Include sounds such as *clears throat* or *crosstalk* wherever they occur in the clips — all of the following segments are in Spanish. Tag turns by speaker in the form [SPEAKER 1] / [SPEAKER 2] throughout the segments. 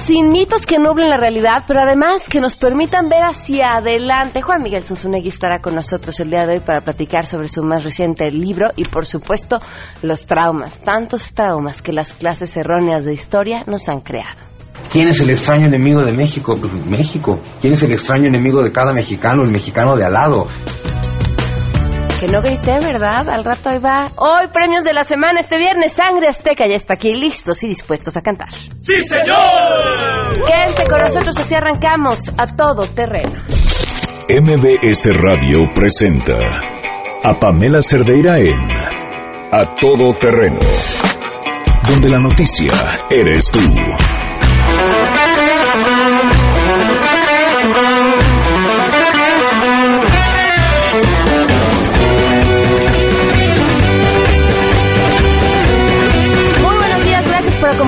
[SPEAKER 1] sin mitos que nublen la realidad, pero además que nos permitan ver hacia adelante. Juan Miguel Zunzunegui estará con nosotros el día de hoy para platicar sobre su más reciente libro y, por supuesto, los traumas, tantos traumas que las clases erróneas de historia nos han creado.
[SPEAKER 2] ¿Quién es el extraño enemigo de México? Pues México. ¿Quién es el extraño enemigo de cada mexicano? El mexicano de al lado.
[SPEAKER 1] Que no grité, ¿verdad? Al rato ahí va. Hoy, premios de la semana, este viernes, Sangre Azteca ya está aquí, listos y dispuestos a cantar.
[SPEAKER 3] ¡Sí, señor!
[SPEAKER 1] Quédense con nosotros, así arrancamos a todo terreno.
[SPEAKER 4] MBS Radio presenta a Pamela Cerdeira en A Todo Terreno, donde la noticia eres tú.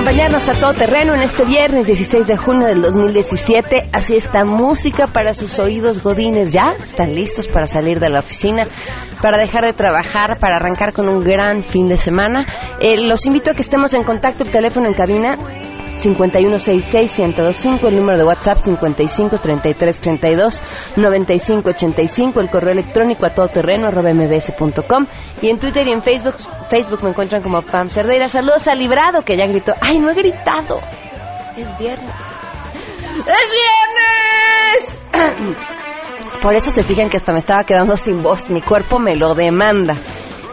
[SPEAKER 1] Acompañarnos a todo terreno en este viernes 16 de junio del 2017. Así está música para sus oídos godines. ¿Ya? ¿Están listos para salir de la oficina? Para dejar de trabajar, para arrancar con un gran fin de semana. Eh, los invito a que estemos en contacto, el teléfono en cabina 5166-1025, el número de WhatsApp 553332-9585, el correo electrónico a todoterreno mbs.com y en Twitter y en Facebook, Facebook me encuentran como Pam Cerdeira. Saludos a Librado que ya gritó. ¡Ay, no he gritado! Es viernes. ¡Es viernes! *clears throat* Por eso se fijan que hasta me estaba quedando sin voz. Mi cuerpo me lo demanda.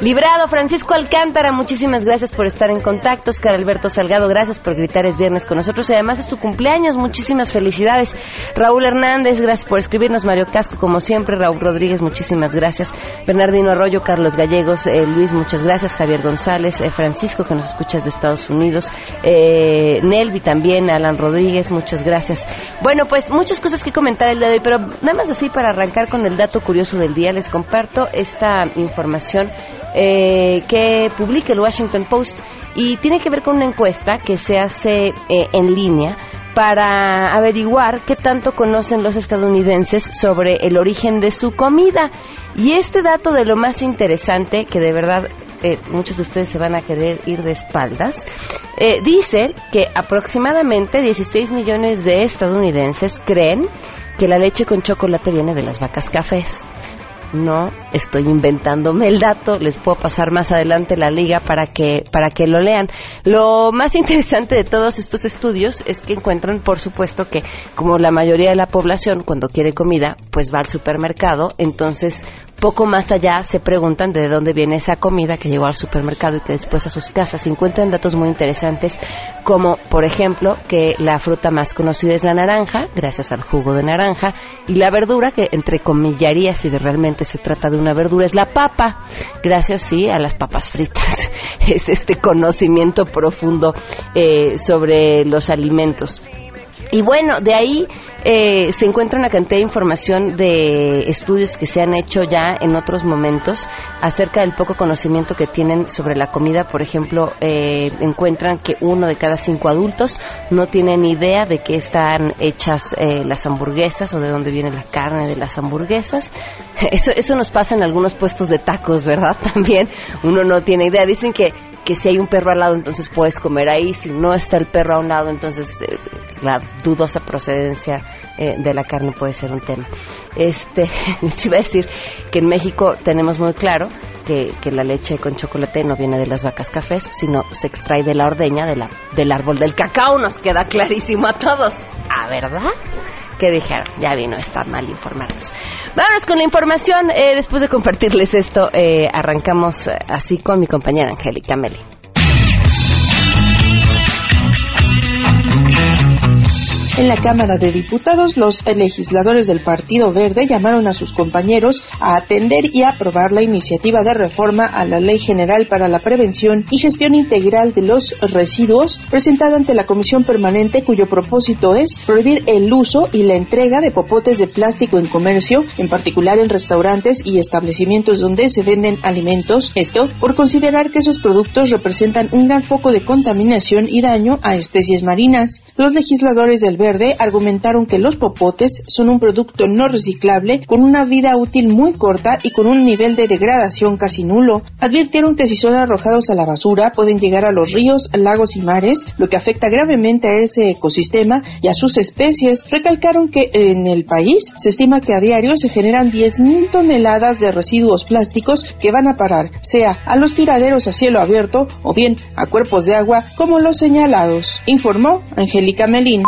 [SPEAKER 1] Librado, Francisco Alcántara, muchísimas gracias por estar en contacto. Oscar Alberto Salgado, gracias por gritar es viernes con nosotros y además es su cumpleaños, muchísimas felicidades. Raúl Hernández, gracias por escribirnos. Mario Casco, como siempre. Raúl Rodríguez, muchísimas gracias. Bernardino Arroyo, Carlos Gallegos, eh, Luis, muchas gracias. Javier González, eh, Francisco, que nos escuchas de Estados Unidos. Eh, Nelvi también, Alan Rodríguez, muchas gracias. Bueno, pues muchas cosas que comentar el día de hoy, pero nada más así para arrancar con el dato curioso del día, les comparto esta información eh, que publica el Washington Post y tiene que ver con una encuesta que se hace eh, en línea para averiguar qué tanto conocen los estadounidenses sobre el origen de su comida. Y este dato de lo más interesante, que de verdad eh, muchos de ustedes se van a querer ir de espaldas, eh, dice que aproximadamente 16 millones de estadounidenses creen que la leche con chocolate viene de las vacas cafés. No estoy inventándome el dato, les puedo pasar más adelante la liga para que para que lo lean. Lo más interesante de todos estos estudios es que encuentran, por supuesto, que como la mayoría de la población cuando quiere comida, pues va al supermercado, entonces poco más allá se preguntan de dónde viene esa comida que llegó al supermercado y que después a sus casas. Encuentran datos muy interesantes como, por ejemplo, que la fruta más conocida es la naranja, gracias al jugo de naranja, y la verdura, que entre comillaría, si realmente se trata de una verdura, es la papa, gracias, sí, a las papas fritas. *laughs* Es este conocimiento profundo eh, sobre los alimentos. Y bueno, de ahí eh, se encuentra una cantidad de información de estudios que se han hecho ya en otros momentos acerca del poco conocimiento que tienen sobre la comida. Por ejemplo, eh, encuentran que uno de cada cinco adultos no tienen idea de qué están hechas eh, las hamburguesas o de dónde viene la carne de las hamburguesas. *laughs* Eso, eso nos pasa en algunos puestos de tacos, ¿verdad? *laughs* También uno no tiene idea. Dicen que que si hay un perro al lado, entonces puedes comer ahí. Si no está el perro a un lado, entonces eh, la dudosa procedencia eh, de la carne puede ser un tema. Este, *laughs* les iba a decir que en México tenemos muy claro que, que, la leche con chocolate no viene de las vacas cafés, sino se extrae de la ordeña de la, del árbol del cacao. Nos queda clarísimo a todos. ¿A verdad? que dijeron, ya vino a estar mal informados. Vámonos con la información. Eh, después de compartirles esto, eh, arrancamos así con mi compañera Angélica Meli.
[SPEAKER 5] En la Cámara de Diputados, los legisladores del Partido Verde llamaron a sus compañeros a atender y aprobar la iniciativa de reforma a la Ley General para la Prevención y Gestión Integral de los Residuos, presentada ante la Comisión Permanente, cuyo propósito es prohibir el uso y la entrega de popotes de plástico en comercio, en particular en restaurantes y establecimientos donde se venden alimentos. Esto por considerar que esos productos representan un gran foco de contaminación y daño a especies marinas. Los legisladores del Verde Verde argumentaron que los popotes son un producto no reciclable con una vida útil muy corta y con un nivel de degradación casi nulo. Advirtieron que si son arrojados a la basura pueden llegar a los ríos, lagos y mares, lo que afecta gravemente a ese ecosistema y a sus especies. Recalcaron que en el país se estima que a diario se generan 10.000 toneladas de residuos plásticos que van a parar, sea a los tiraderos a cielo abierto o bien a cuerpos de agua como los señalados, informó Angélica Melín.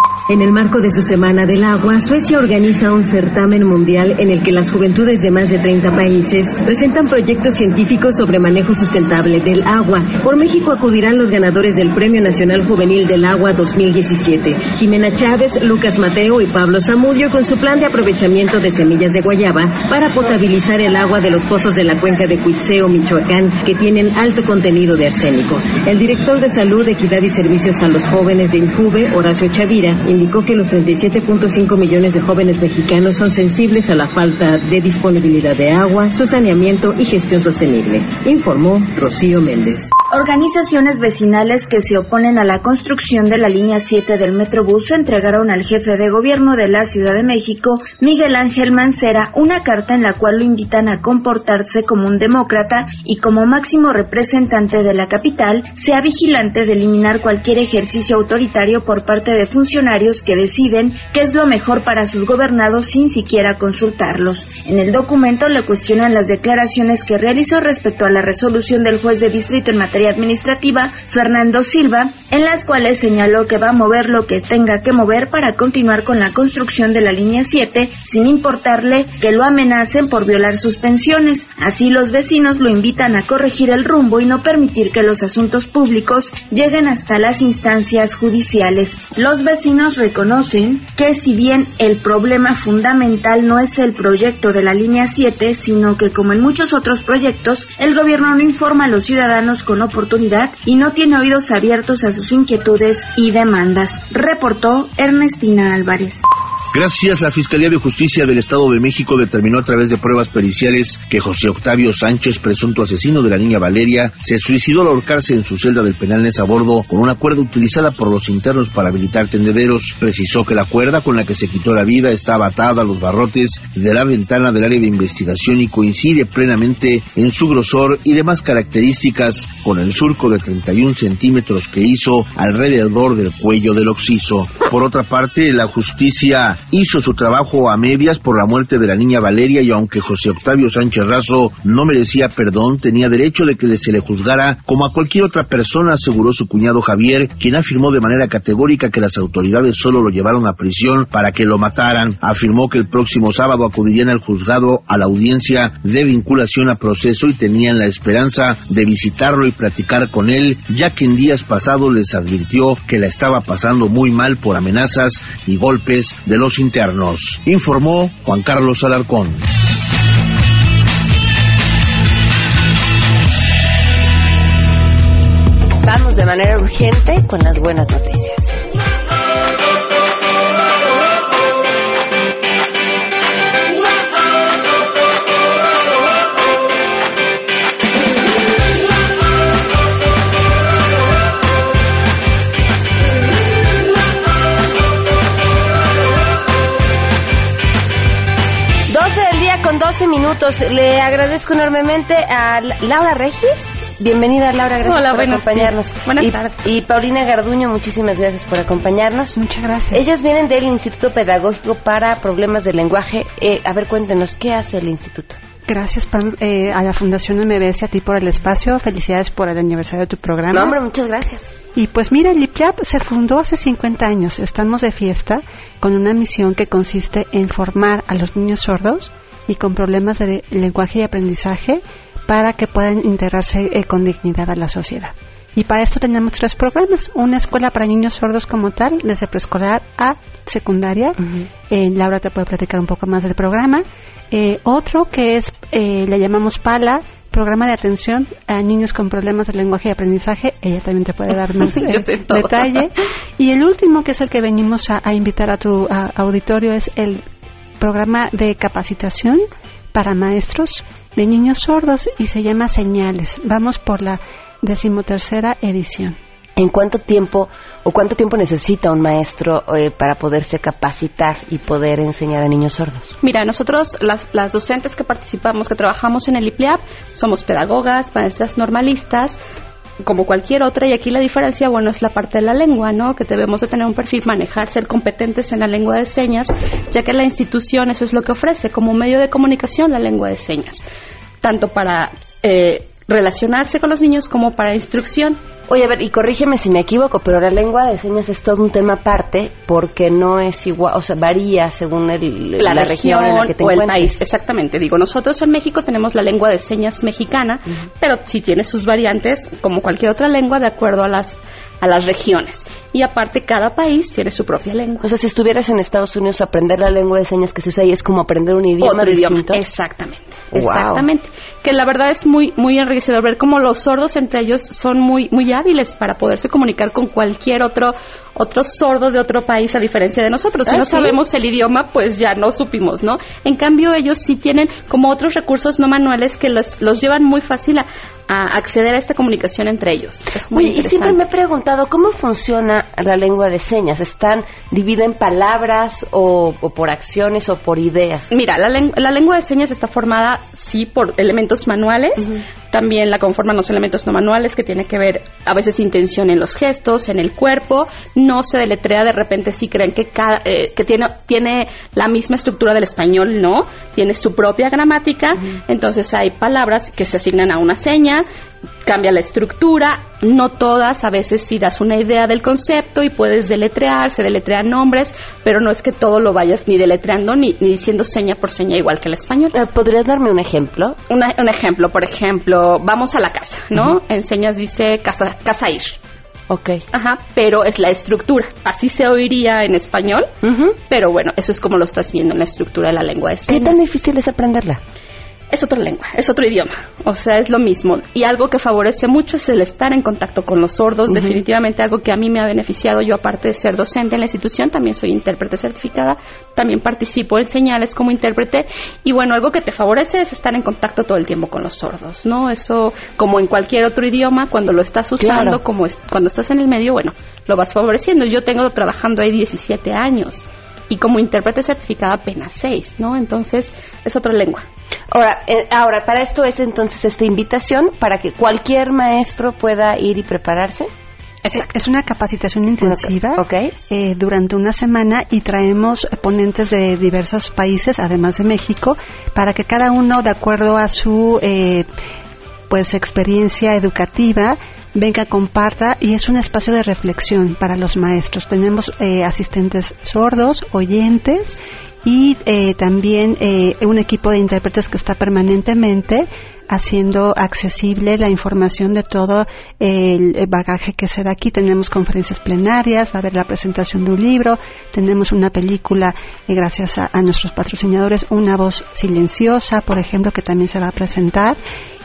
[SPEAKER 6] Marco de su Semana del Agua, Suecia organiza un certamen mundial en el que las juventudes de más de 30 países presentan proyectos científicos sobre manejo sustentable del agua. Por México acudirán los ganadores del Premio Nacional Juvenil del Agua 2017, Jimena Chávez, Lucas Mateo y Pablo Zamudio con su plan de aprovechamiento de semillas de guayaba para potabilizar el agua de los pozos de la cuenca de Cuitzeo, Michoacán, que tienen alto contenido de arsénico. El director de Salud, Equidad y Servicios a los Jóvenes de Injuve, Horacio Chavira, indicó que los 37.5 millones de jóvenes mexicanos son sensibles a la falta de disponibilidad de agua, su saneamiento y gestión sostenible, informó Rocío Méndez.
[SPEAKER 7] Organizaciones vecinales que se oponen a la construcción de la línea 7 del Metrobús entregaron al jefe de gobierno de la Ciudad de México, Miguel Ángel Mancera, una carta en la cual lo invitan a comportarse como un demócrata y como máximo representante de la capital, sea vigilante de eliminar cualquier ejercicio autoritario por parte de funcionarios que deciden qué es lo mejor para sus gobernados sin siquiera consultarlos. En el documento le cuestionan las declaraciones que realizó respecto a la resolución del juez de distrito en materia administrativa, Fernando Silva, en las cuales señaló que va a mover lo que tenga que mover para continuar con la construcción de la línea 7, sin importarle que lo amenacen por violar sus pensiones. Así los vecinos lo invitan a corregir el rumbo y no permitir que los asuntos públicos lleguen hasta las instancias judiciales. Los vecinos reconocen que si bien el problema fundamental no es el proyecto de la línea 7, sino que como en muchos otros proyectos, el gobierno no informa a los ciudadanos con oportunidad y no tiene oídos abiertos a sus inquietudes y demandas, reportó Ernestina Álvarez.
[SPEAKER 8] Gracias, la Fiscalía de Justicia del Estado de México determinó a través de pruebas periciales que José Octavio Sánchez, presunto asesino de la niña Valeria, se suicidó al ahorcarse en su celda del penal a bordo con una cuerda utilizada por los internos para habilitar tendederos. Precisó que la cuerda con la que se quitó la vida estaba atada a los barrotes de la ventana del área de investigación y coincide plenamente en su grosor y demás características con el surco de 31 centímetros que hizo alrededor del cuello del occiso. Por otra parte, la justicia hizo su trabajo a medias por la muerte de la niña Valeria y aunque José Octavio Sánchez Razo no merecía perdón, tenía derecho de que se le juzgara como a cualquier otra persona, aseguró su cuñado Javier, quien afirmó de manera categórica que las autoridades solo lo llevaron a prisión para que lo mataran. Afirmó que el próximo sábado acudirían al juzgado a la audiencia de vinculación a proceso y tenían la esperanza de visitarlo y platicar con él, ya que en días pasados les advirtió que la estaba pasando muy mal por amenazas y golpes de los internos, informó Juan Carlos Alarcón.
[SPEAKER 1] Vamos de manera urgente con las buenas noticias. Minutos. Le agradezco enormemente a Laura Regis. Bienvenida, Laura. Gracias
[SPEAKER 9] Hola,
[SPEAKER 1] por acompañarnos.
[SPEAKER 9] Buenas
[SPEAKER 1] y,
[SPEAKER 9] tardes.
[SPEAKER 1] Y Paulina Garduño, muchísimas gracias por acompañarnos.
[SPEAKER 9] Muchas gracias.
[SPEAKER 1] Ellas vienen del Instituto Pedagógico para Problemas del Lenguaje. Eh, a ver, cuéntenos, ¿qué hace el instituto?
[SPEAKER 9] Gracias Pam, eh, a la Fundación MBS, a ti por el espacio. Felicidades por el aniversario de tu programa.
[SPEAKER 1] No, hombre, muchas gracias.
[SPEAKER 9] Y pues mira, el IPLAB se fundó hace 50 años. Estamos de fiesta con una misión que consiste en formar a los niños sordos y con problemas de lenguaje y aprendizaje para que puedan integrarse eh, con dignidad a la sociedad. Y para esto tenemos tres programas. Una escuela para niños sordos como tal, desde preescolar a secundaria. Eh, Laura te puede platicar un poco más del programa. Eh, otro que es, eh, le llamamos PALA, programa de atención a niños con problemas de lenguaje y aprendizaje. Ella también te puede dar *laughs* más eh, detalle. Y el último, que es el que venimos a, a invitar a tu a- auditorio, es el programa de capacitación para maestros de niños sordos y se llama Señales. Vamos por la decimotercera edición.
[SPEAKER 1] ¿En cuánto tiempo o cuánto tiempo necesita un maestro eh, para poderse capacitar y poder enseñar a niños sordos?
[SPEAKER 10] Mira, nosotros, las, las docentes que participamos, que trabajamos en el IPLEAP, somos pedagogas, maestras normalistas, como cualquier otra, y aquí la diferencia, bueno, es la parte de la lengua, ¿no? Que debemos de tener un perfil, manejar, ser competentes en la lengua de señas, ya que la institución eso es lo que ofrece, como medio de comunicación, la lengua de señas, tanto para eh, relacionarse con los niños como para instrucción.
[SPEAKER 1] Oye, a ver, y corrígeme si me equivoco, pero la lengua de señas es todo un tema aparte porque no es igual, o sea, varía según
[SPEAKER 10] la, región, en la que te o el país. Exactamente. Digo, nosotros en México tenemos la lengua de señas mexicana, pero sí tiene sus variantes como cualquier otra lengua de acuerdo a las a las regiones. Y aparte, cada país tiene su propia lengua.
[SPEAKER 1] O sea, si estuvieras en Estados Unidos, aprender la lengua de señas que se usa ahí es como aprender un idioma.
[SPEAKER 10] Otro idioma, exactamente. Exactamente. Que la verdad es muy, muy enriquecedor ver cómo los sordos entre ellos son muy, muy hábiles para poderse comunicar con cualquier otro otro sordo de otro país a diferencia de nosotros. Si ah, no sabemos el idioma, pues ya no supimos, ¿no? En cambio, ellos sí tienen como otros recursos no manuales que los, los llevan muy fácil a, acceder a esta comunicación entre ellos.
[SPEAKER 1] y siempre me he preguntado cómo funciona la lengua de señas. ¿Están dividida en palabras o, por acciones o por ideas?
[SPEAKER 10] Mira, la, la, lengua de señas está formada, sí, por elementos manuales. También la conforman los elementos no manuales que tiene que ver a veces intención en los gestos, en el cuerpo. No se deletrea de repente si creen que, cada, eh, que tiene, tiene la misma estructura del español, no. Tiene su propia gramática. Entonces hay palabras que se asignan a una seña cambia la estructura, no todas, a veces sí das una idea del concepto y puedes deletrear, se deletrean nombres, pero no es que todo lo vayas ni deletreando ni, ni diciendo seña por seña igual que el español.
[SPEAKER 1] Eh, ¿Podrías darme un ejemplo?
[SPEAKER 10] un ejemplo, por ejemplo, vamos a la casa, ¿no? En señas dice casa, casa ir.
[SPEAKER 1] Ok.
[SPEAKER 10] Ajá, pero es la estructura. Así se oiría en español, pero bueno, eso es como lo estás viendo en la estructura de la lengua de señas.
[SPEAKER 1] ¿Qué tan difícil es aprenderla?
[SPEAKER 10] Es otra lengua, es otro idioma, o sea, es lo mismo. Y algo que favorece mucho es el estar en contacto con los sordos, definitivamente algo que a mí me ha beneficiado, yo aparte de ser docente en la institución, también soy intérprete certificada, también participo en señales como intérprete, y bueno, algo que te favorece es estar en contacto todo el tiempo con los sordos, ¿no? Eso, como en cualquier otro idioma, cuando lo estás usando, como cuando estás en el medio, bueno, lo vas favoreciendo. Yo tengo trabajando ahí 17 años y como intérprete certificada apenas 6, ¿no? Entonces, es otra lengua.
[SPEAKER 1] Ahora, eh, ahora, para esto es entonces esta invitación para que cualquier maestro pueda ir y prepararse.
[SPEAKER 9] Es una capacitación intensiva eh, durante una semana y traemos ponentes de diversos países, además de México, para que cada uno, de acuerdo a su eh, pues experiencia educativa, venga, comparta y es un espacio de reflexión para los maestros. Tenemos asistentes sordos, oyentes y eh, también eh, un equipo de intérpretes que está permanentemente haciendo accesible la información de todo el bagaje que se da aquí. Tenemos conferencias plenarias, va a haber la presentación de un libro, tenemos una película, eh, gracias a, nuestros patrocinadores, Una voz silenciosa, por ejemplo, que también se va a presentar.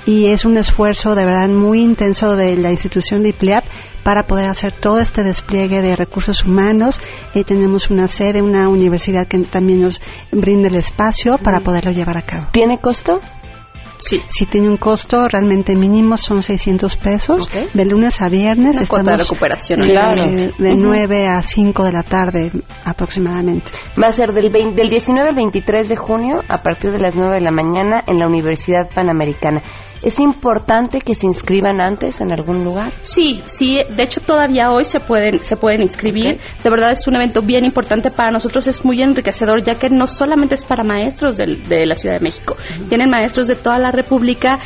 [SPEAKER 9] Y es un esfuerzo de verdad muy intenso de la institución de IPLEAP para poder hacer todo este despliegue de recursos humanos. y tenemos una sede, una universidad que también nos brinda el espacio para poderlo llevar a cabo.
[SPEAKER 1] ¿Tiene costo?
[SPEAKER 9] Sí. Si tiene un costo realmente mínimo, son 600 pesos. De lunes a viernes.
[SPEAKER 10] estamos de recuperación.
[SPEAKER 9] De, 9 a 5 de la tarde aproximadamente.
[SPEAKER 1] Va a ser del, del 19 al 23 de junio a partir de las 9 de la mañana en la Universidad Panamericana. ¿Es importante que se inscriban antes en algún lugar?
[SPEAKER 10] Sí, sí, de hecho todavía hoy se pueden se pueden inscribir. De verdad es un evento bien importante para nosotros, es muy enriquecedor ya que no solamente es para maestros de, la Ciudad de México, tienen maestros de toda la República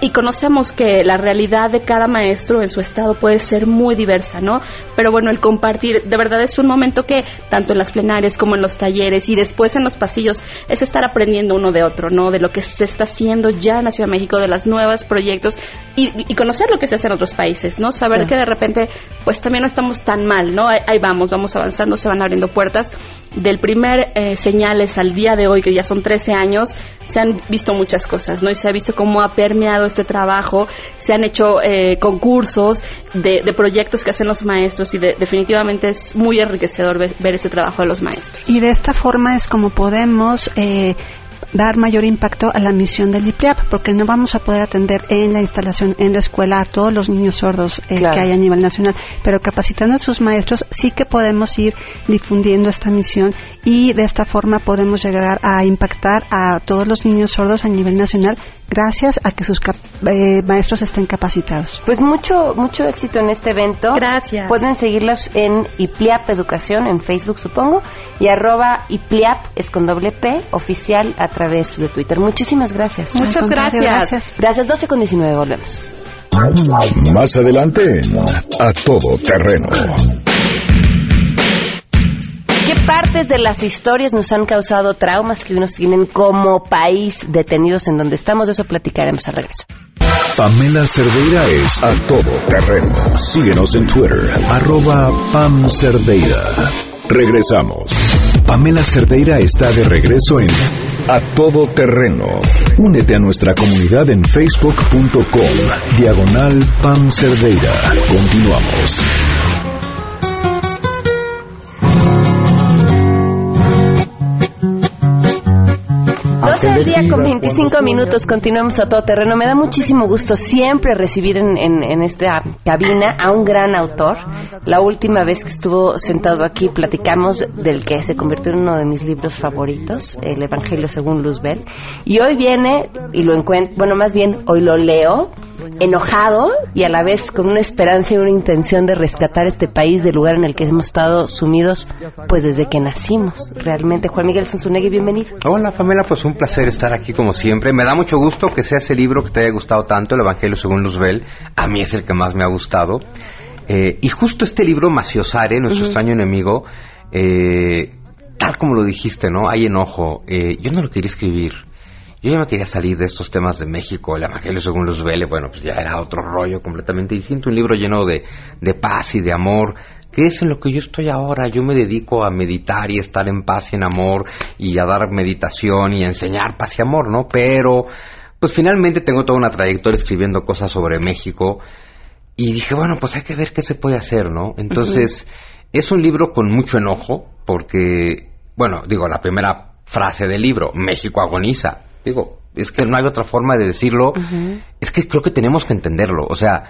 [SPEAKER 10] y conocemos que la realidad de cada maestro en su estado puede ser muy diversa, ¿no? Pero bueno, el compartir, de verdad es un momento que tanto en las plenarias como en los talleres y después en los pasillos es estar aprendiendo uno de otro, ¿no? De lo que se está haciendo ya en la Ciudad de México, de las nuevos proyectos y, conocer lo que se hace en otros países, ¿no? Saber que de repente, pues también no estamos tan mal, ¿no? Ahí, vamos, vamos avanzando, se van abriendo puertas. Del primer eh, señales al día de hoy, que ya son 13 años, se han visto muchas cosas, ¿no? Y se ha visto cómo ha permeado este trabajo, se han hecho eh, concursos de, proyectos que hacen los maestros y definitivamente es muy enriquecedor ver, ese trabajo de los maestros.
[SPEAKER 9] Y de esta forma es como podemos eh, dar mayor impacto a la misión del IPRIAP, porque no vamos a poder atender en la instalación, en la escuela, a todos los niños sordos eh, que hay a nivel nacional, pero capacitando a sus maestros sí que podemos ir difundiendo esta misión y de esta forma podemos llegar a impactar a todos los niños sordos a nivel nacional gracias a que sus eh, maestros estén capacitados.
[SPEAKER 1] Pues mucho mucho éxito en este evento.
[SPEAKER 10] Gracias.
[SPEAKER 1] Pueden seguirlos en IPLIAP Educación en Facebook, supongo, y arroba IPLIAP es con doble P oficial a través de Twitter. Muchísimas gracias.
[SPEAKER 10] Muchas gracias.
[SPEAKER 1] Gracias. Gracias. 12 con 19, volvemos.
[SPEAKER 4] Más adelante, a todo terreno.
[SPEAKER 1] ¿Qué partes de las historias nos han causado traumas que nos tienen como país detenidos en donde estamos? De eso platicaremos al regreso.
[SPEAKER 4] Pamela Cerdeira es a todo terreno. Síguenos en Twitter, arroba Pam Cerdeira. Regresamos. Pamela Cerdeira está de regreso en A Todo Terreno. Únete a nuestra comunidad en facebook.com, diagonal Pam Cerdeira. Continuamos.
[SPEAKER 1] 12 del día con 25 minutos, continuamos a todo terreno. Me da muchísimo gusto siempre recibir en, en, en, esta cabina a un gran autor. La última vez que estuvo sentado aquí platicamos del que se convirtió en uno de mis libros favoritos, El Evangelio según Luzbel. Y hoy viene y lo encuentro, bueno, más bien hoy lo leo enojado y a la vez con una esperanza y una intención de rescatar este país del lugar en el que hemos estado sumidos pues desde que nacimos. Realmente, Juan Miguel Sonsunegui, bienvenido.
[SPEAKER 2] Hola, Pamela, pues un placer estar aquí como siempre. Me da mucho gusto que sea ese libro que te haya gustado tanto, El Evangelio según Luzbel. A mí es el que más me ha gustado. Eh, y justo este libro, Maciosare, nuestro extraño enemigo, eh, tal como lo dijiste, ¿no? Hay enojo. Eh, yo no lo quería escribir. Yo ya me quería salir de estos temas de México, el Evangelio según los vele, bueno, pues ya era otro rollo completamente distinto, un libro lleno de, de paz y de amor, que es en lo que yo estoy ahora. Yo me dedico a meditar y estar en paz y en amor y a dar meditación y a enseñar paz y amor, ¿no? Pero, pues finalmente tengo toda una trayectoria escribiendo cosas sobre México y dije, bueno, pues hay que ver qué se puede hacer, ¿no? Entonces, es un libro con mucho enojo porque, bueno, digo, la primera frase del libro, México agoniza. Digo, es que no hay otra forma de decirlo. Es que creo que tenemos que entenderlo. O sea,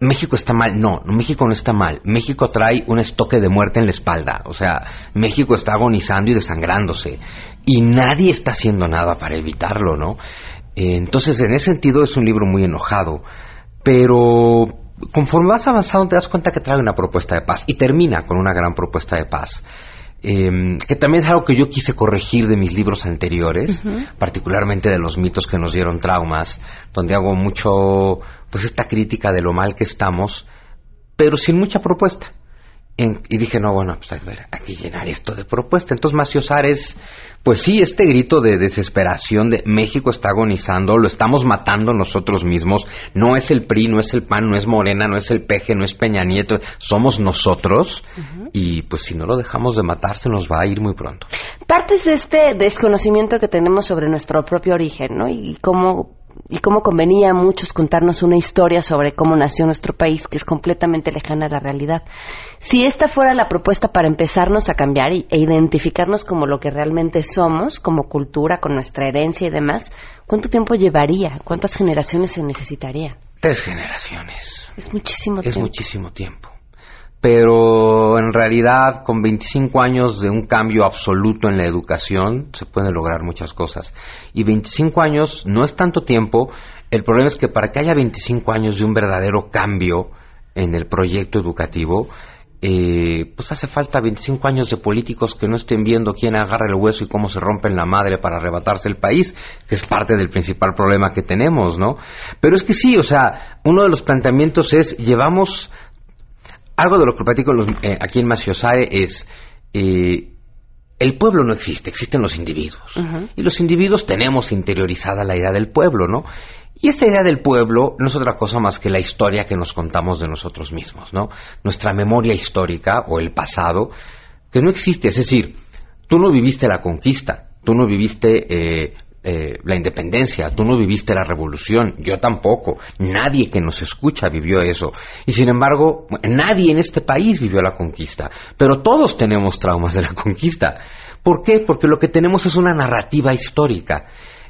[SPEAKER 2] México está mal. No, México no está mal. México trae un estoque de muerte en la espalda. O sea, México está agonizando y desangrándose. Y nadie está haciendo nada para evitarlo, ¿no? Eh, entonces, en ese sentido, es un libro muy enojado. Pero conforme vas avanzando, te das cuenta que trae una propuesta de paz. Y termina con una gran propuesta de paz. Eh, que también es algo que yo quise corregir de mis libros anteriores, particularmente de los mitos que nos dieron traumas, donde hago mucho, pues esta crítica de lo mal que estamos, pero sin mucha propuesta. En- y dije, no, bueno, pues a ver, hay que llenar esto de propuesta. Entonces, Maciosar es, pues sí, este grito de desesperación de México está agonizando, lo estamos matando nosotros mismos. No es el PRI, no es el PAN, no es Morena, no es el PG, no es Peña Nieto, somos nosotros. Y pues si no lo dejamos de matar, se nos va a ir muy pronto.
[SPEAKER 1] Partes de este desconocimiento que tenemos sobre nuestro propio origen, ¿no? Y cómo y cómo convenía a muchos contarnos una historia sobre cómo nació nuestro país, que es completamente lejana a la realidad. Si esta fuera la propuesta para empezarnos a cambiar y- e identificarnos como lo que realmente somos, como cultura, con nuestra herencia y demás, ¿cuánto tiempo llevaría? ¿Cuántas generaciones se necesitaría?
[SPEAKER 2] Tres generaciones.
[SPEAKER 1] Es muchísimo
[SPEAKER 2] Es
[SPEAKER 1] tiempo.
[SPEAKER 2] muchísimo tiempo. Pero en realidad, con 25 años de un cambio absoluto en la educación, se pueden lograr muchas cosas. Y 25 años no es tanto tiempo. El problema es que para que haya 25 años de un verdadero cambio en el proyecto educativo, eh, pues hace falta 25 años de políticos que no estén viendo quién agarra el hueso y cómo se rompen la madre para arrebatarse el país, que es parte del principal problema que tenemos, ¿no? Pero es que sí, o sea, uno de los planteamientos es, llevamos algo de lo que platico los- eh, aquí en Maciosae es eh, el pueblo no existe, existen los individuos. Y los individuos tenemos interiorizada la idea del pueblo, ¿no? Y esta idea del pueblo no es otra cosa más que la historia que nos contamos de nosotros mismos, ¿no? Nuestra memoria histórica o el pasado, que no existe. Es decir, tú no viviste la conquista, tú no viviste eh, eh, la independencia, tú no viviste la revolución, yo tampoco, nadie que nos escucha vivió eso. Y sin embargo, nadie en este país vivió la conquista, pero todos tenemos traumas de la conquista. ¿Por qué? Porque lo que tenemos es una narrativa histórica.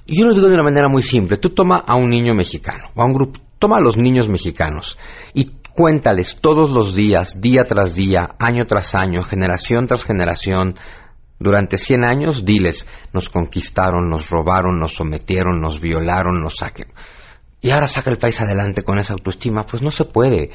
[SPEAKER 2] Y yo lo digo de una manera muy simple. Tú toma a un niño mexicano, o a un grupo, toma a los niños mexicanos y cuéntales todos los días, día tras día, año tras año, generación tras generación, durante 100 años, diles, nos conquistaron, nos robaron, nos sometieron, nos violaron, nos saquen. Y ahora saca el país adelante con esa autoestima, pues no se puede.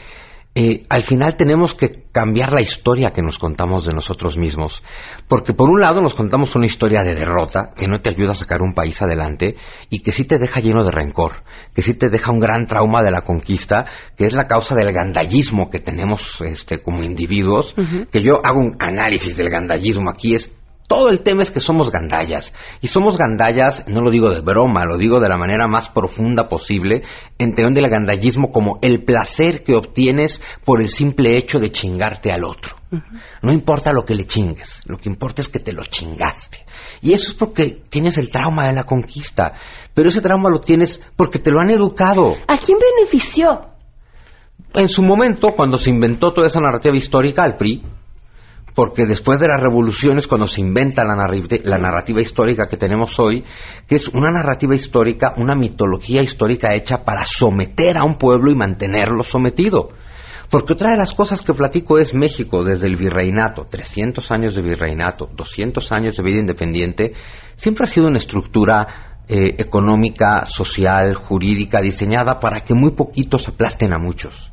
[SPEAKER 2] Eh, al final tenemos que cambiar la historia que nos contamos de nosotros mismos. Porque por un lado nos contamos una historia de derrota que no te ayuda a sacar un país adelante y que sí te deja lleno de rencor, que sí te deja un gran trauma de la conquista, que es la causa del gandallismo que tenemos este, como individuos, que yo hago un análisis del gandallismo aquí es todo el tema es que somos gandallas. Y somos gandallas, no lo digo de broma, lo digo de la manera más profunda posible, entendiendo el gandallismo como el placer que obtienes por el simple hecho de chingarte al otro. No importa lo que le chingues, lo que importa es que te lo chingaste. Y eso es porque tienes el trauma de la conquista. Pero ese trauma lo tienes porque te lo han educado.
[SPEAKER 1] ¿A quién benefició?
[SPEAKER 2] En su momento, cuando se inventó toda esa narrativa histórica, al PRI, porque después de las revoluciones, cuando se inventa la, la, narrativa histórica que tenemos hoy, que es una narrativa histórica, una mitología histórica hecha para someter a un pueblo y mantenerlo sometido. Porque otra de las cosas que platico es México desde el virreinato, 300 años de virreinato, 200 años de vida independiente, siempre ha sido una estructura eh, económica, social, jurídica, diseñada para que muy poquitos aplasten a muchos.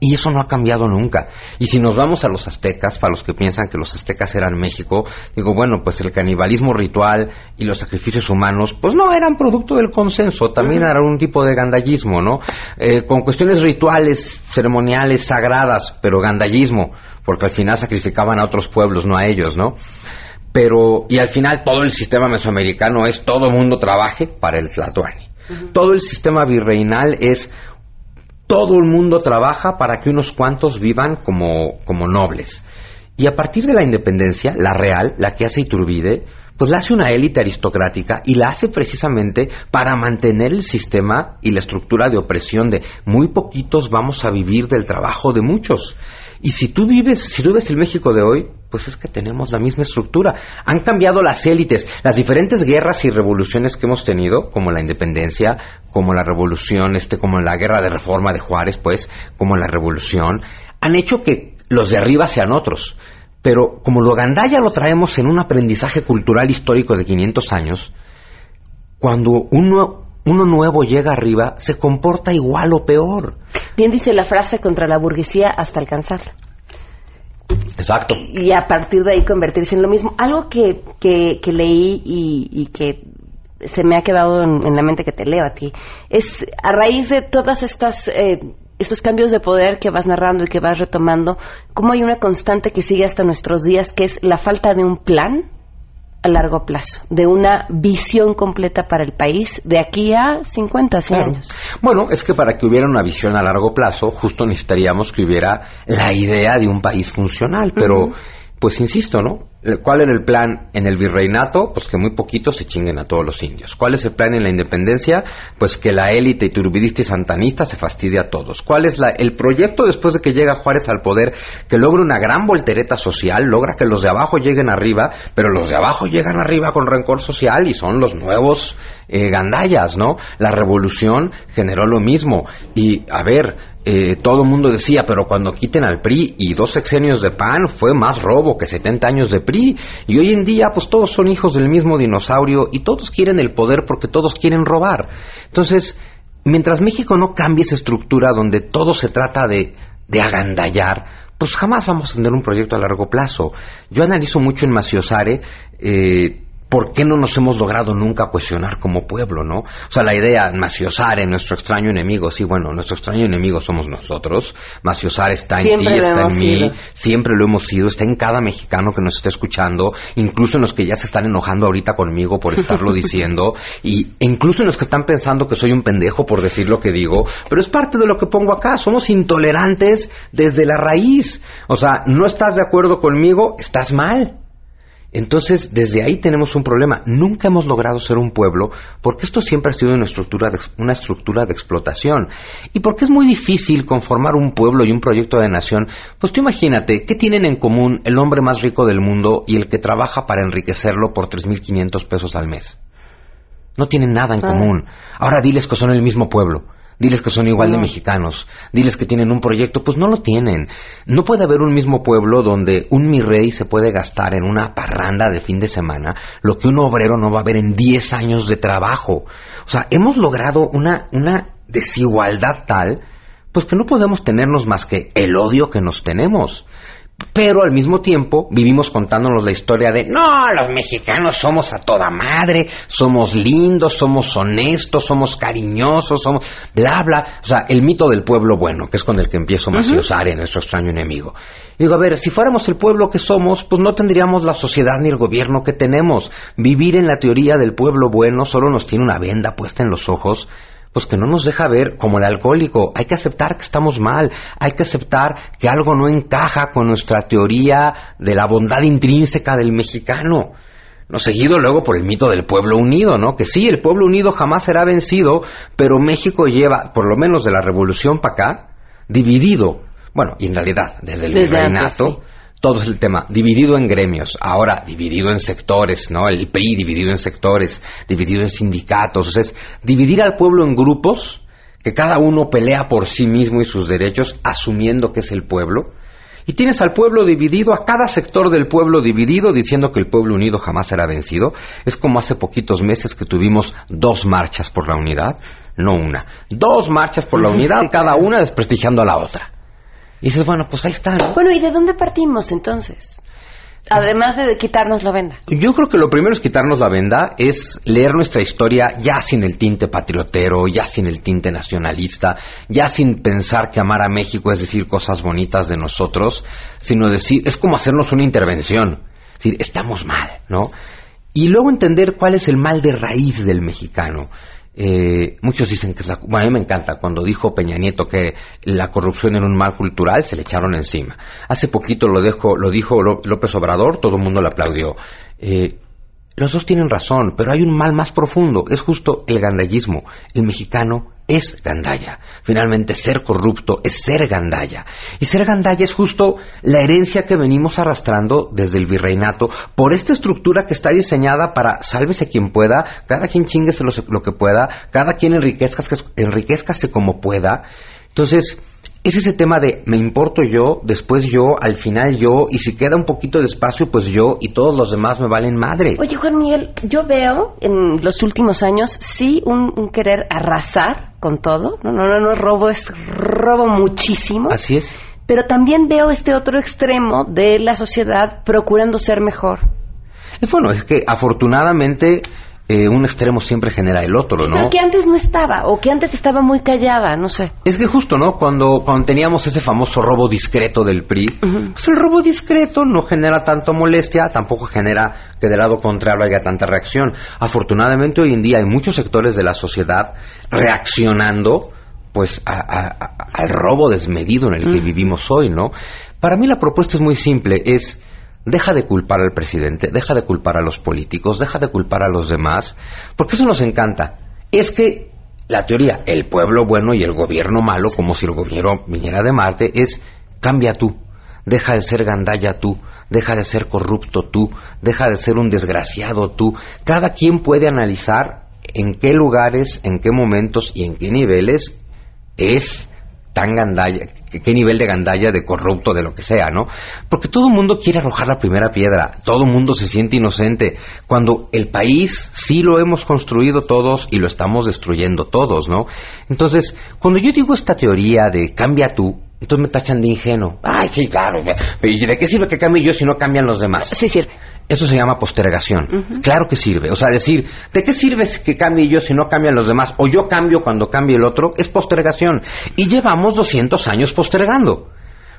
[SPEAKER 2] Y eso no ha cambiado nunca. Y si nos vamos a los aztecas, para los que piensan que los aztecas eran México, digo, bueno, pues el canibalismo ritual y los sacrificios humanos, pues no eran producto del consenso, también era un tipo de gandallismo, ¿no? Eh, con cuestiones rituales, ceremoniales, sagradas, pero gandallismo, porque al final sacrificaban a otros pueblos, no a ellos, ¿no? Pero y al final todo el sistema mesoamericano es todo el mundo trabaje para el Tlatoani. Todo el sistema virreinal es todo el mundo trabaja para que unos cuantos vivan como, como nobles. Y a partir de la independencia, la real, la que hace Iturbide, pues la hace una élite aristocrática y la hace precisamente para mantener el sistema y la estructura de opresión de muy poquitos vamos a vivir del trabajo de muchos. Y si tú vives, si tú ves el México de hoy, pues es que tenemos la misma estructura. Han cambiado las élites, las diferentes guerras y revoluciones que hemos tenido, como la independencia, como la revolución, este, como la guerra de reforma de Juárez, pues, como la revolución, han hecho que los de arriba sean otros. Pero como lo gandaya lo traemos en un aprendizaje cultural histórico de 500 años, cuando uno, uno nuevo llega arriba, se comporta igual o peor.
[SPEAKER 1] Bien dice la frase contra la burguesía hasta alcanzarla.
[SPEAKER 2] Exacto.
[SPEAKER 1] Y a partir de ahí convertirse en lo mismo. Algo que, que, leí y, que se me ha quedado en, la mente que te leo a ti es a raíz de todas estas eh, estos cambios de poder que vas narrando y que vas retomando, cómo hay una constante que sigue hasta nuestros días, que es la falta de un plan a largo plazo, de una visión completa para el país de aquí a 50, 100 años.
[SPEAKER 2] Bueno, es que para que hubiera una visión a largo plazo, justo necesitaríamos que hubiera la idea de un país funcional, pero pues insisto, ¿no? ¿Cuál era el plan en el virreinato? Pues que muy poquitos se chinguen a todos los indios. ¿Cuál es el plan en la independencia? Pues que la élite iturbidista y santanista se fastidie a todos. ¿Cuál es el proyecto después de que llega Juárez al poder? Que logra una gran voltereta social, logra que los de abajo lleguen arriba, pero los de abajo llegan arriba con rencor social y son los nuevos eh, gandallas, ¿no? La revolución generó lo mismo. Y, a ver, eh, todo el mundo decía, pero cuando quiten al PRI y dos sexenios de PAN fue más robo que 70 años de PRI. Y hoy en día, pues todos son hijos del mismo dinosaurio y todos quieren el poder porque todos quieren robar. Entonces, mientras México no cambie esa estructura donde todo se trata de, de agandallar, pues jamás vamos a tener un proyecto a largo plazo. Yo analizo mucho en Maciosare, eh, ¿por qué no nos hemos logrado nunca cuestionar como pueblo, no? O sea, la idea, Maciosare, nuestro extraño enemigo, sí, bueno, nuestro extraño enemigo somos nosotros. Maciosare está en ti, está en mí, siempre lo hemos sido, está en cada mexicano que nos está escuchando, incluso en los que ya se están enojando ahorita conmigo por estarlo *laughs* diciendo, y incluso en los que están pensando que soy un pendejo por decir lo que digo, pero es parte de lo que pongo acá, somos intolerantes desde la raíz. O sea, no estás de acuerdo conmigo, estás mal Entonces, desde ahí tenemos un problema. Nunca hemos logrado ser un pueblo porque esto siempre ha sido una estructura de, una estructura de explotación. Y porque es muy difícil conformar un pueblo y un proyecto de nación. Pues tú imagínate, ¿qué tienen en común el hombre más rico del mundo y el que trabaja para enriquecerlo por 3.500 pesos al mes? No tienen nada en común. Ahora diles que son el mismo pueblo. Diles que son igual de mexicanos. Diles que tienen un proyecto. Pues no lo tienen. No puede haber un mismo pueblo donde un mi rey se puede gastar en una parranda de fin de semana lo que un obrero no va a ver en 10 años de trabajo. O sea, hemos logrado una, una desigualdad tal, pues que no podemos tenernos más que el odio que nos tenemos pero al mismo tiempo vivimos contándonos la historia de no, los mexicanos somos a toda madre, somos lindos, somos honestos, somos cariñosos, somos bla bla, o sea, el mito del pueblo bueno, que es con el que empiezo Maciosare, uh nuestro extraño enemigo. digo, a ver, si fuéramos el pueblo que somos, pues no tendríamos la sociedad ni el gobierno que tenemos. Vivir en la teoría del pueblo bueno solo nos tiene una venda puesta en los ojos pues que no nos deja ver como el alcohólico. Hay que aceptar que estamos mal, hay que aceptar que algo no encaja con nuestra teoría de la bondad intrínseca del mexicano. No seguido luego por el mito del pueblo unido, ¿no? Que sí, el pueblo unido jamás será vencido, pero México lleva, por lo menos de la revolución para acá, dividido. Bueno, y en realidad, desde el virreinato, todo es el tema, dividido en gremios, ahora dividido en sectores, ¿no? El PRI dividido en sectores, dividido en sindicatos, o sea, es dividir al pueblo en grupos, que cada uno pelea por sí mismo y sus derechos, asumiendo que es el pueblo, y tienes al pueblo dividido, a cada sector del pueblo dividido, diciendo que el pueblo unido jamás será vencido. Es como hace poquitos meses que tuvimos dos marchas por la unidad, no una, dos marchas por la unidad, cada una desprestigiando a la otra. Y dices, bueno, pues ahí está.
[SPEAKER 1] Bueno, ¿y de dónde partimos entonces? Además de quitarnos la venda.
[SPEAKER 2] Yo creo que lo primero es quitarnos la venda, es leer nuestra historia ya sin el tinte patriotero, ya sin el tinte nacionalista, ya sin pensar que amar a México es decir cosas bonitas de nosotros, sino decir, es como hacernos una intervención. Es decir, estamos mal, ¿no? Y luego entender cuál es el mal de raíz del mexicano. Eh, muchos dicen que es la, a mí me encanta cuando dijo Peña Nieto que la corrupción era un mal cultural, se le echaron encima. Hace poquito lo, dejo, lo dijo López Obrador, todo el mundo le aplaudió. Eh, los dos tienen razón, pero hay un mal más profundo, es justo el gandallismo. El mexicano es gandalla. Finalmente, ser corrupto es ser gandalla. Y ser gandalla es justo la herencia que venimos arrastrando desde el virreinato por esta estructura que está diseñada para sálvese quien pueda, cada quien chinguese lo, lo que pueda, cada quien enriquezcase, como pueda. Entonces, es ese tema de me importo yo, después yo, al final yo, y si queda un poquito de espacio, pues yo, y todos los demás me valen madre.
[SPEAKER 1] Oye, Juan Miguel, yo veo en los últimos años sí un, querer arrasar con todo. No, no, no, no es robo, es robo muchísimo.
[SPEAKER 2] Así es.
[SPEAKER 1] Pero también veo este otro extremo de la sociedad procurando ser mejor.
[SPEAKER 2] Bueno, es que afortunadamente eh, un extremo siempre genera el otro, ¿no?
[SPEAKER 1] Pero que antes no estaba, o que antes estaba muy callada, no sé.
[SPEAKER 2] Es que justo, ¿no? Cuando, cuando teníamos ese famoso robo discreto del PRI, pues el robo discreto no genera tanto molestia, tampoco genera que del lado contrario haya tanta reacción. Afortunadamente hoy en día hay muchos sectores de la sociedad reaccionando pues al robo desmedido en el que vivimos hoy, ¿no? Para mí la propuesta es muy simple, es Deja de culpar al presidente, deja de culpar a los políticos, deja de culpar a los demás, porque eso nos encanta. Es que la teoría, el pueblo bueno y el gobierno malo, como si el gobierno viniera de Marte, es cambia tú, deja de ser gandalla tú, deja de ser corrupto tú, deja de ser un desgraciado tú. Cada quien puede analizar en qué lugares, en qué momentos y en qué niveles es tan gandalla, qué nivel de gandalla, de corrupto, de lo que sea, ¿no? Porque todo el mundo quiere arrojar la primera piedra, todo el mundo se siente inocente, cuando el país sí lo hemos construido todos y lo estamos destruyendo todos, ¿no? Entonces, cuando yo digo esta teoría de cambia tú, entonces me tachan de ingenuo. Ay, sí, claro. ¿Y de qué sirve que cambie yo si no cambian los demás?
[SPEAKER 1] Sí sirve.
[SPEAKER 2] Eso se llama postergación. Claro que sirve. O sea, decir, ¿de qué sirve que cambie yo si no cambian los demás? O yo cambio cuando cambie el otro, es postergación. Y llevamos 200 años postergando.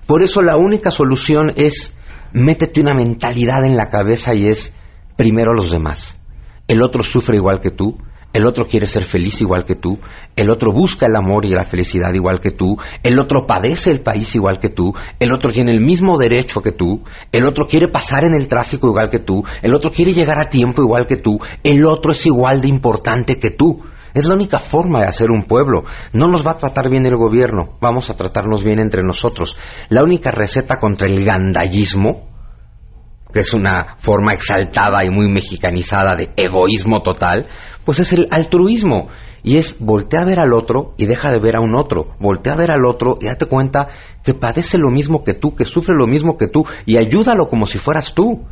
[SPEAKER 2] Por eso la única solución es métete una mentalidad en la cabeza y es primero los demás. El otro sufre igual que tú, el otro quiere ser feliz igual que tú, el otro busca el amor y la felicidad igual que tú, el otro padece el país igual que tú, el otro tiene el mismo derecho que tú, el otro quiere pasar en el tráfico igual que tú, el otro quiere llegar a tiempo igual que tú, el otro es igual de importante que tú. Es la única forma de hacer un pueblo. No nos va a tratar bien el gobierno, vamos a tratarnos bien entre nosotros. La única receta contra el gandallismo, que es una forma exaltada y muy mexicanizada de egoísmo total, pues es el altruismo. Y es voltea a ver al otro y deja de ver a un otro. Voltea a ver al otro y date cuenta que padece lo mismo que tú, que sufre lo mismo que tú, y ayúdalo como si fueras tú.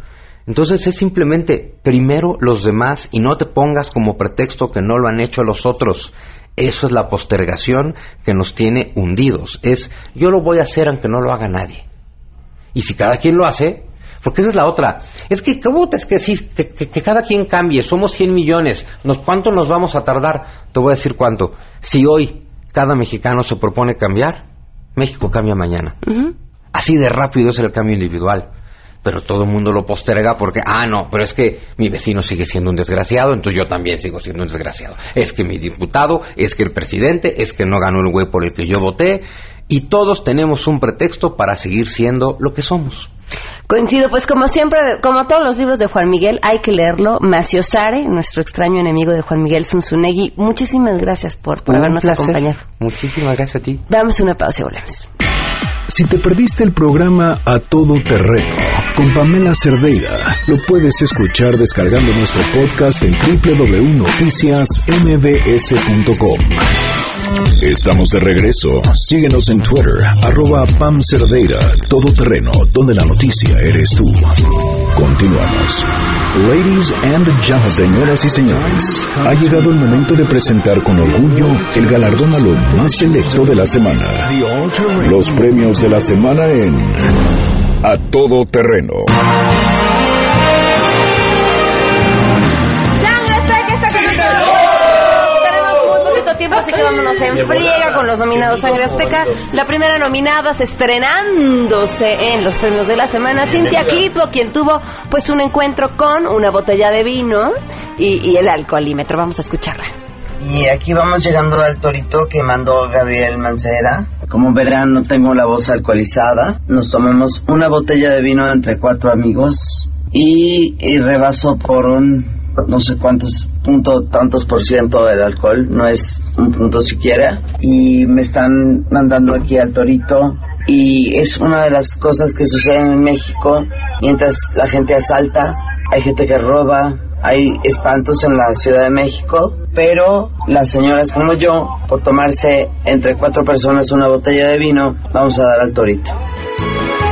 [SPEAKER 2] Entonces es simplemente primero los demás y no te pongas como pretexto que no lo han hecho los otros. Eso es la postergación que nos tiene hundidos. Es yo lo voy a hacer aunque no lo haga nadie. Y si cada quien lo hace, porque esa es la otra. Es que, ¿cómo te es que, sí, que, que, cada quien cambie? Somos 100 millones. ¿Nos, ¿Cuánto nos vamos a tardar? Te voy a decir cuánto. Si hoy cada mexicano se propone cambiar, México cambia mañana. Así de rápido es el cambio individual pero todo el mundo lo posterga porque, ah, no, pero es que mi vecino sigue siendo un desgraciado, entonces yo también sigo siendo un desgraciado. Es que mi diputado, es que el presidente, es que no ganó el güey por el que yo voté, y todos tenemos un pretexto para seguir siendo lo que somos.
[SPEAKER 1] Coincido, pues como siempre, como todos los libros de Juan Miguel, hay que leerlo. Maciosare, nuestro extraño enemigo de Juan Miguel Zunzunegui. Muchísimas gracias por, habernos acompañado.
[SPEAKER 2] Muchísimas gracias a ti.
[SPEAKER 1] Damos una pausa y volvemos.
[SPEAKER 4] Si te perdiste el programa A Todo Terreno con Pamela Cerdeira, lo puedes escuchar descargando nuestro podcast en www.noticiasmbs.com. Estamos de regreso. Síguenos en Twitter, arroba Pam Cerdeira, Todo Terreno, donde la noticia eres tú. Continuamos. Ladies and gentlemen, señoras y señores, ha llegado el momento de presentar con orgullo el galardón a lo más selecto de la semana. Los premios de la semana en A Todo Terreno.
[SPEAKER 1] tiempo, así que vámonos en friega con los nominados Sangre Azteca. La primera nominada estrenándose en los premios de la semana, Cintia Clipo, quien tuvo pues un encuentro con una botella de vino y, y el alcoholímetro. Vamos a escucharla.
[SPEAKER 11] Y aquí vamos llegando al torito que mandó Gabriel Mancera. Como verán, no tengo la voz alcoholizada. Nos tomamos una botella de vino entre cuatro amigos y, y rebaso por un no sé cuántos punto tantos por ciento del alcohol, no es un punto siquiera. Y me están mandando aquí al torito y es una de las cosas que suceden en México mientras la gente asalta, hay gente que roba, hay espantos en la Ciudad de México, pero las señoras como yo, por tomarse entre cuatro personas una botella de vino, vamos a dar al torito.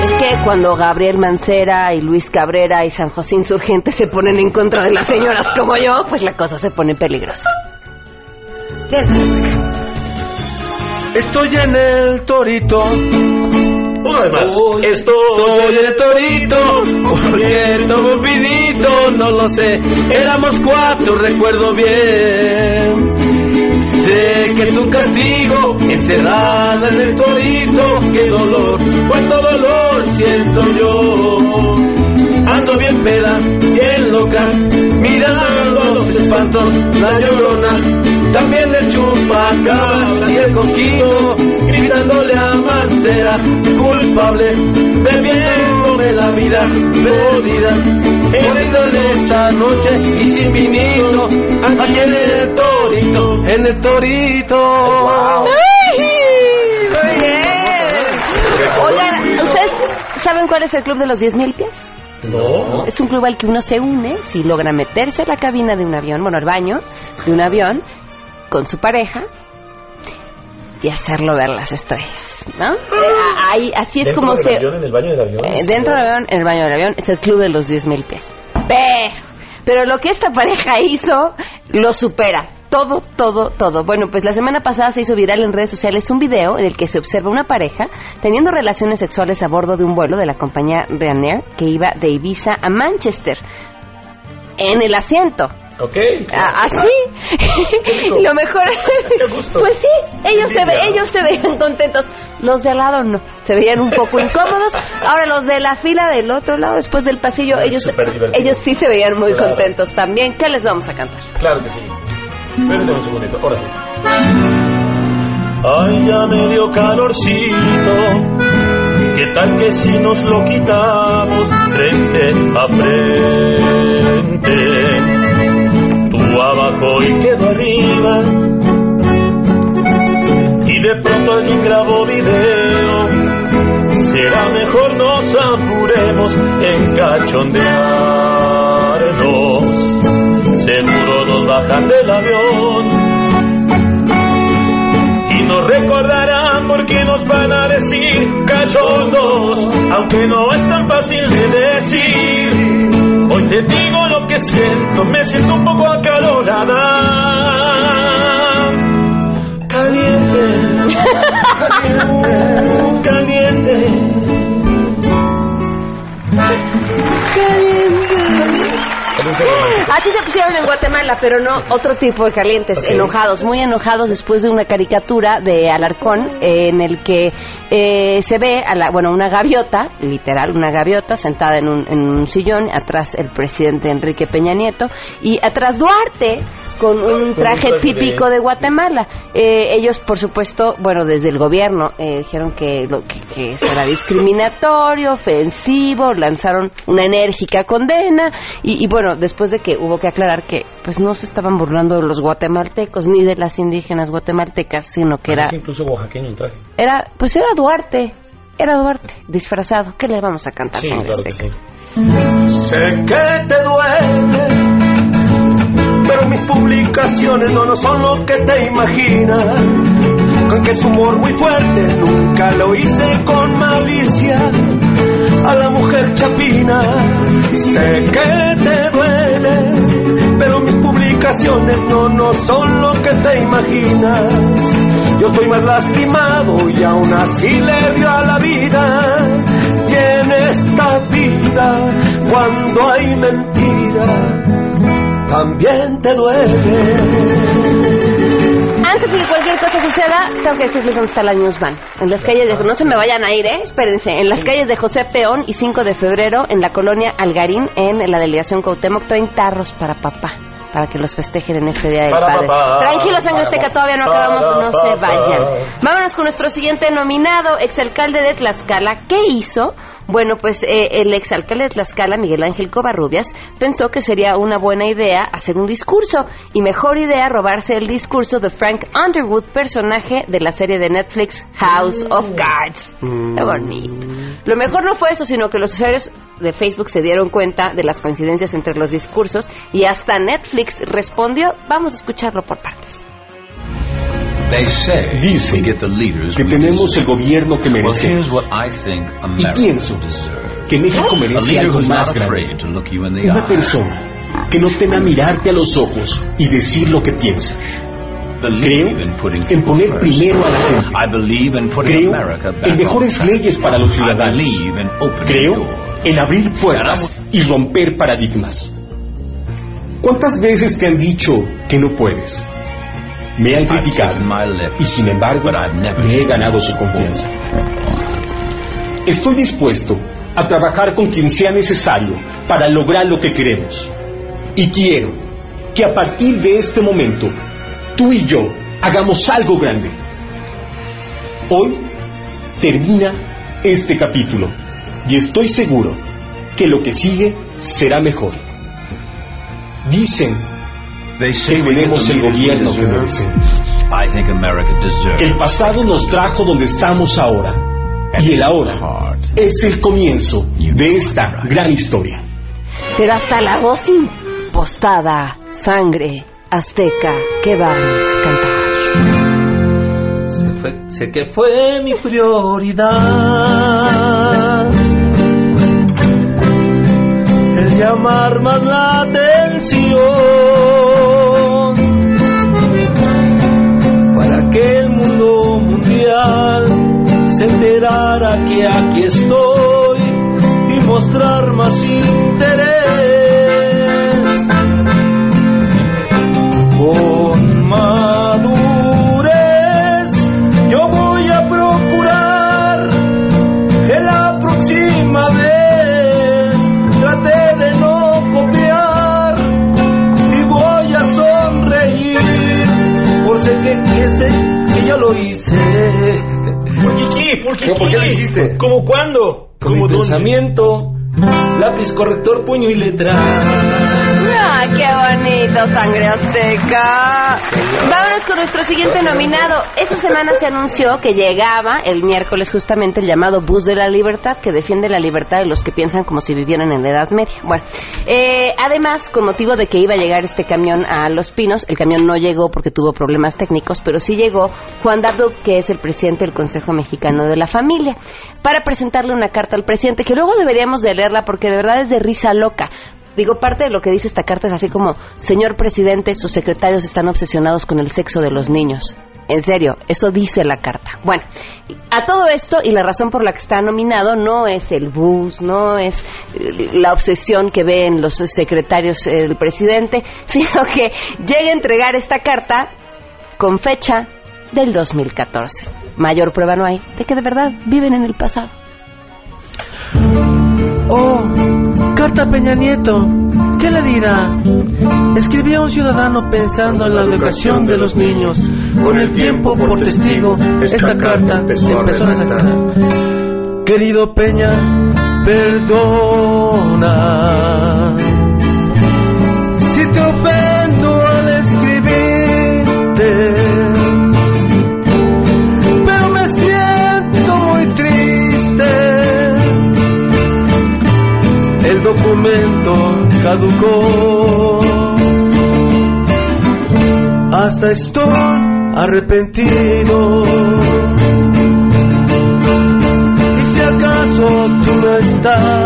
[SPEAKER 1] Es que cuando Gabriel Mancera y Luis Cabrera y San José Insurgente se ponen en contra de las señoras como yo, pues la cosa se pone peligrosa.
[SPEAKER 3] Estoy en el torito. Estoy el torito. Porque tomo un vinito, no lo sé. Éramos cuatro, recuerdo bien. Sé que es un castigo, encerrada en el torito, qué dolor, cuánto dolor siento yo. Ando bien peda, bien loca, mirando los espantos, la llorona, también el chupacabra y el coquito, gritándole a Mancera, culpable, bebiéndome la vida, perdida, heriéndole esta noche y sin vinito, aquí en el torito, en el torito.
[SPEAKER 1] Muy bien. Oigan, ¿ustedes saben cuál es el club de los 10.000 pies?
[SPEAKER 3] No.
[SPEAKER 1] Es un club al que uno se une si logra meterse a la cabina de un avión, bueno, al baño de un avión, con su pareja y hacerlo ver las estrellas, ¿no? Eh, ahí, así es como se...
[SPEAKER 3] avión, en el baño del avión?
[SPEAKER 1] Eh, dentro del avión, en el baño del avión, es el club de los 10.000 pies. Pero, pero lo que esta pareja hizo lo supera. Todo, todo, todo. Bueno, pues la semana pasada se hizo viral en redes sociales un video en el que se observa una pareja teniendo relaciones sexuales a bordo de un vuelo de la compañía Ryanair que iba de Ibiza a Manchester. En el asiento.
[SPEAKER 3] Ok.
[SPEAKER 1] Ah, Así. *laughs* Lo mejor. Pues sí, ellos se, ve- ellos se veían contentos. Los de al lado no. Se veían un poco incómodos. Ahora los de la fila del otro lado, después del pasillo, ellos,
[SPEAKER 3] Súper divertido.
[SPEAKER 1] ellos sí se veían muy
[SPEAKER 3] Claro.
[SPEAKER 1] contentos también. ¿Qué les vamos a cantar?
[SPEAKER 3] Claro que sí. Permítame un segundito, ahora sí. Ay, ya me dio calorcito. ¿Qué tal que si nos lo quitamos frente a cachondearnos. Seguro nos bajan del avión y nos recordarán porque nos van a decir cachondos, aunque no es tan fácil de
[SPEAKER 1] Así se pusieron en Guatemala, pero no otro tipo de calientes, enojados, muy enojados después de una caricatura de Alarcón eh, en el que eh, se ve a la, bueno, una gaviota, literal, una gaviota sentada en un, en un sillón, atrás el presidente Enrique Peña Nieto y atrás Duarte con un traje típico de Guatemala. Eh, ellos, por supuesto, bueno, desde el gobierno eh, dijeron que, lo, que, que eso era discriminatorio, ofensivo, lanzaron una enérgica condena y, y, bueno, después de que hubo que aclarar que pues no se estaban burlando de los guatemaltecos ni de las indígenas guatemaltecas, sino que era,
[SPEAKER 3] incluso oaxaqueño el traje.
[SPEAKER 1] era pues era Duarte, era Duarte, disfrazado. ¿Qué le vamos a cantar?
[SPEAKER 3] Sí, claro que
[SPEAKER 1] azteca?
[SPEAKER 3] sí. Sé que te duele, mis publicaciones no, no son lo que te imaginas. Con que es humor muy fuerte, nunca lo hice con malicia. A la mujer chapina, sé que te duele, pero mis publicaciones no, no son lo que te imaginas. Yo estoy más lastimado y aún así le dio a la vida. Y en esta vida, cuando hay mentira, también te duele.
[SPEAKER 1] Antes de que cualquier cosa suceda, tengo que decirles dónde está la Newsvan. En las calles de... No se me vayan a ir, ¿eh? Espérense. En las calles de José Peón y 5 de febrero, en la colonia Algarín, en la delegación Cuauhtémoc, traen tarros para papá. Para que los festejen en este Día del Padre. Tranquilos, sangre azteca, todavía no acabamos, no se vayan. Vámonos con nuestro siguiente nominado, exalcalde de Tlaxcala. ¿Qué hizo? Bueno, pues eh, el exalcalde de Tlaxcala, Miguel Ángel Covarrubias, pensó que sería una buena idea hacer un discurso y mejor idea robarse el discurso de Frank Underwood, personaje de la serie de Netflix House of Cards. Qué bonito. Lo mejor no fue eso, sino que los usuarios de Facebook se dieron cuenta de las coincidencias entre los discursos y hasta Netflix respondió. Vamos a escucharlo por partes.
[SPEAKER 12] Dicen que tenemos el gobierno que merecemos. Y pienso que México merece algo más grande. Una persona que no teme a mirarte a los ojos y decir lo que piensa. Creo en poner primero a la gente. Creo en mejores leyes para los ciudadanos. Creo en abrir puertas y romper paradigmas. ¿Cuántas veces te han dicho que no puedes? Me han criticado y sin embargo me he ganado su confianza. Estoy dispuesto a trabajar con quien sea necesario para lograr lo que queremos. Y quiero que a partir de este momento tú y yo hagamos algo grande. Hoy termina este capítulo y estoy seguro que lo que sigue será mejor. Dicen tenemos el gobierno que merecemos. Que el pasado nos trajo donde estamos ahora. Y el ahora es el comienzo de esta gran historia.
[SPEAKER 1] Pero hasta la voz impostada, sangre azteca, que van a cantar.
[SPEAKER 3] Se fue- sé que fue mi prioridad el llamar más la atención se enterara que aquí estoy y mostrar más interés. Con madurez yo voy a procurar que la próxima vez trate de no copiar y voy a sonreír
[SPEAKER 12] por sé que, que, sé que ya lo hice qué lo hiciste?
[SPEAKER 3] ¿Cómo cuándo? Como pensamiento, lápiz corrector, puño y letra.
[SPEAKER 1] ¡Ah, qué bonito, sangre azteca! Vámonos con nuestro siguiente nominado. Esta semana se anunció que llegaba el miércoles justamente el llamado Bus de la Libertad, que defiende la libertad de los que piensan como si vivieran en la Edad Media. Bueno, eh, además, con motivo de que iba a llegar este camión a Los Pinos, el camión no llegó porque tuvo problemas técnicos, pero sí llegó Juan Dabdo, que es el presidente del Consejo Mexicano de la Familia, para presentarle una carta al presidente, que luego deberíamos de leerla porque de verdad es de risa loca. Digo, parte de lo que dice esta carta es así como, señor presidente, sus secretarios están obsesionados con el sexo de los niños. En serio, eso dice la carta. Bueno, a todo esto y la razón por la que está nominado no es el bus, no es eh, la obsesión que ven los secretarios del presidente, *laughs* sino que llega a entregar esta carta con fecha del 2014. Mayor prueba no hay de que de verdad viven en el pasado.
[SPEAKER 3] Oh, carta Peña Nieto. ¿Qué le dirá? Escribía un ciudadano pensando en la educación de los niños. Con el tiempo por testigo, esta carta empezó a redactar. Querido Peña, perdona. Si te ofendo al escribirte. Documento caducó. Hasta estoy arrepentido. Y si acaso tú no estás,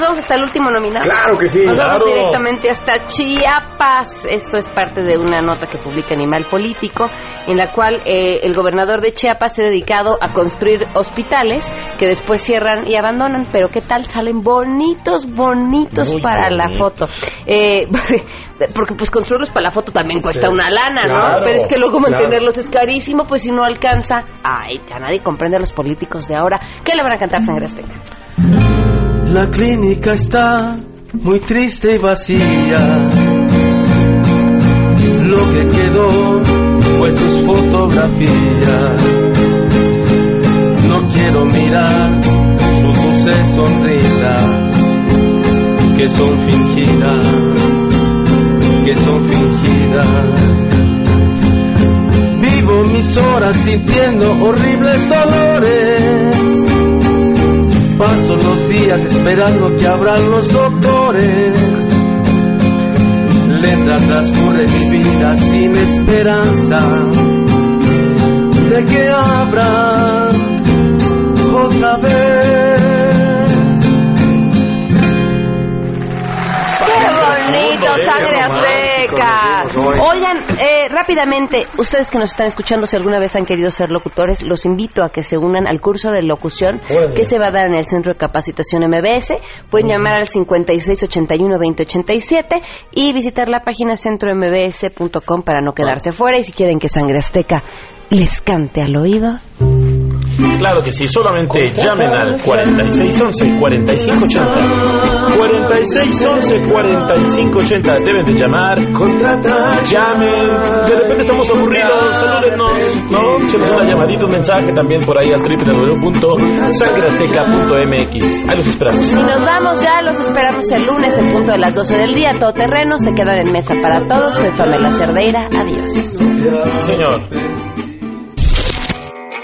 [SPEAKER 1] nos vamos hasta el último nominado?
[SPEAKER 12] Claro que sí,
[SPEAKER 1] Nos vamos directamente hasta Chiapas. Esto es parte de una nota que publica Animal Político, en la cual eh, el gobernador de Chiapas se ha dedicado a construir hospitales que después cierran y abandonan. Pero ¿qué tal? Salen bonitos, bonitos
[SPEAKER 13] Muy
[SPEAKER 1] para la foto. Eh, *laughs* porque pues construirlos para la foto también cuesta
[SPEAKER 13] Sí.
[SPEAKER 1] una lana, ¿no?
[SPEAKER 13] Claro,
[SPEAKER 1] Pero es que luego
[SPEAKER 13] claro.
[SPEAKER 1] mantenerlos es carísimo, pues si no alcanza. Ay, ya nadie comprende a los políticos de ahora. ¿Qué le van a cantar, Sangre Azteca?
[SPEAKER 3] La clínica está muy triste y vacía. Lo que quedó fue sus fotografías. No quiero mirar sus dulces sonrisas que son fingidas, que son fingidas. Vivo mis horas sintiendo horribles dolores. Paso los días esperando que abran los doctores. Lenta transcurre mi vida sin esperanza de que abran otra vez.
[SPEAKER 1] ¡Qué bonito, sangre azteca! Oigan, eh, rápidamente, ustedes que nos están escuchando, si alguna vez han querido ser locutores, los invito a que se unan al curso de locución que se va a dar en el Centro de Capacitación MBS. Pueden llamar al 5681-2087 y visitar la página centrombs.com para no quedarse fuera. Y si quieren que sangre azteca les cante al oído,
[SPEAKER 3] Claro que sí, solamente llamen al 4611-4580. 4611-4580. Deben de llamar. Llamen. De repente estamos aburridos. Salúdenos. ¿No? Échenos una llamadita, un mensaje también por ahí al www.sangreazteca.mx. Ahí los esperamos.
[SPEAKER 1] Y nos vamos ya, los esperamos el lunes en punto de las 12 del día. Todo terreno, se quedan en mesa para todos. Soy Pamela Cerdeira. Adiós.
[SPEAKER 3] Sí, señor.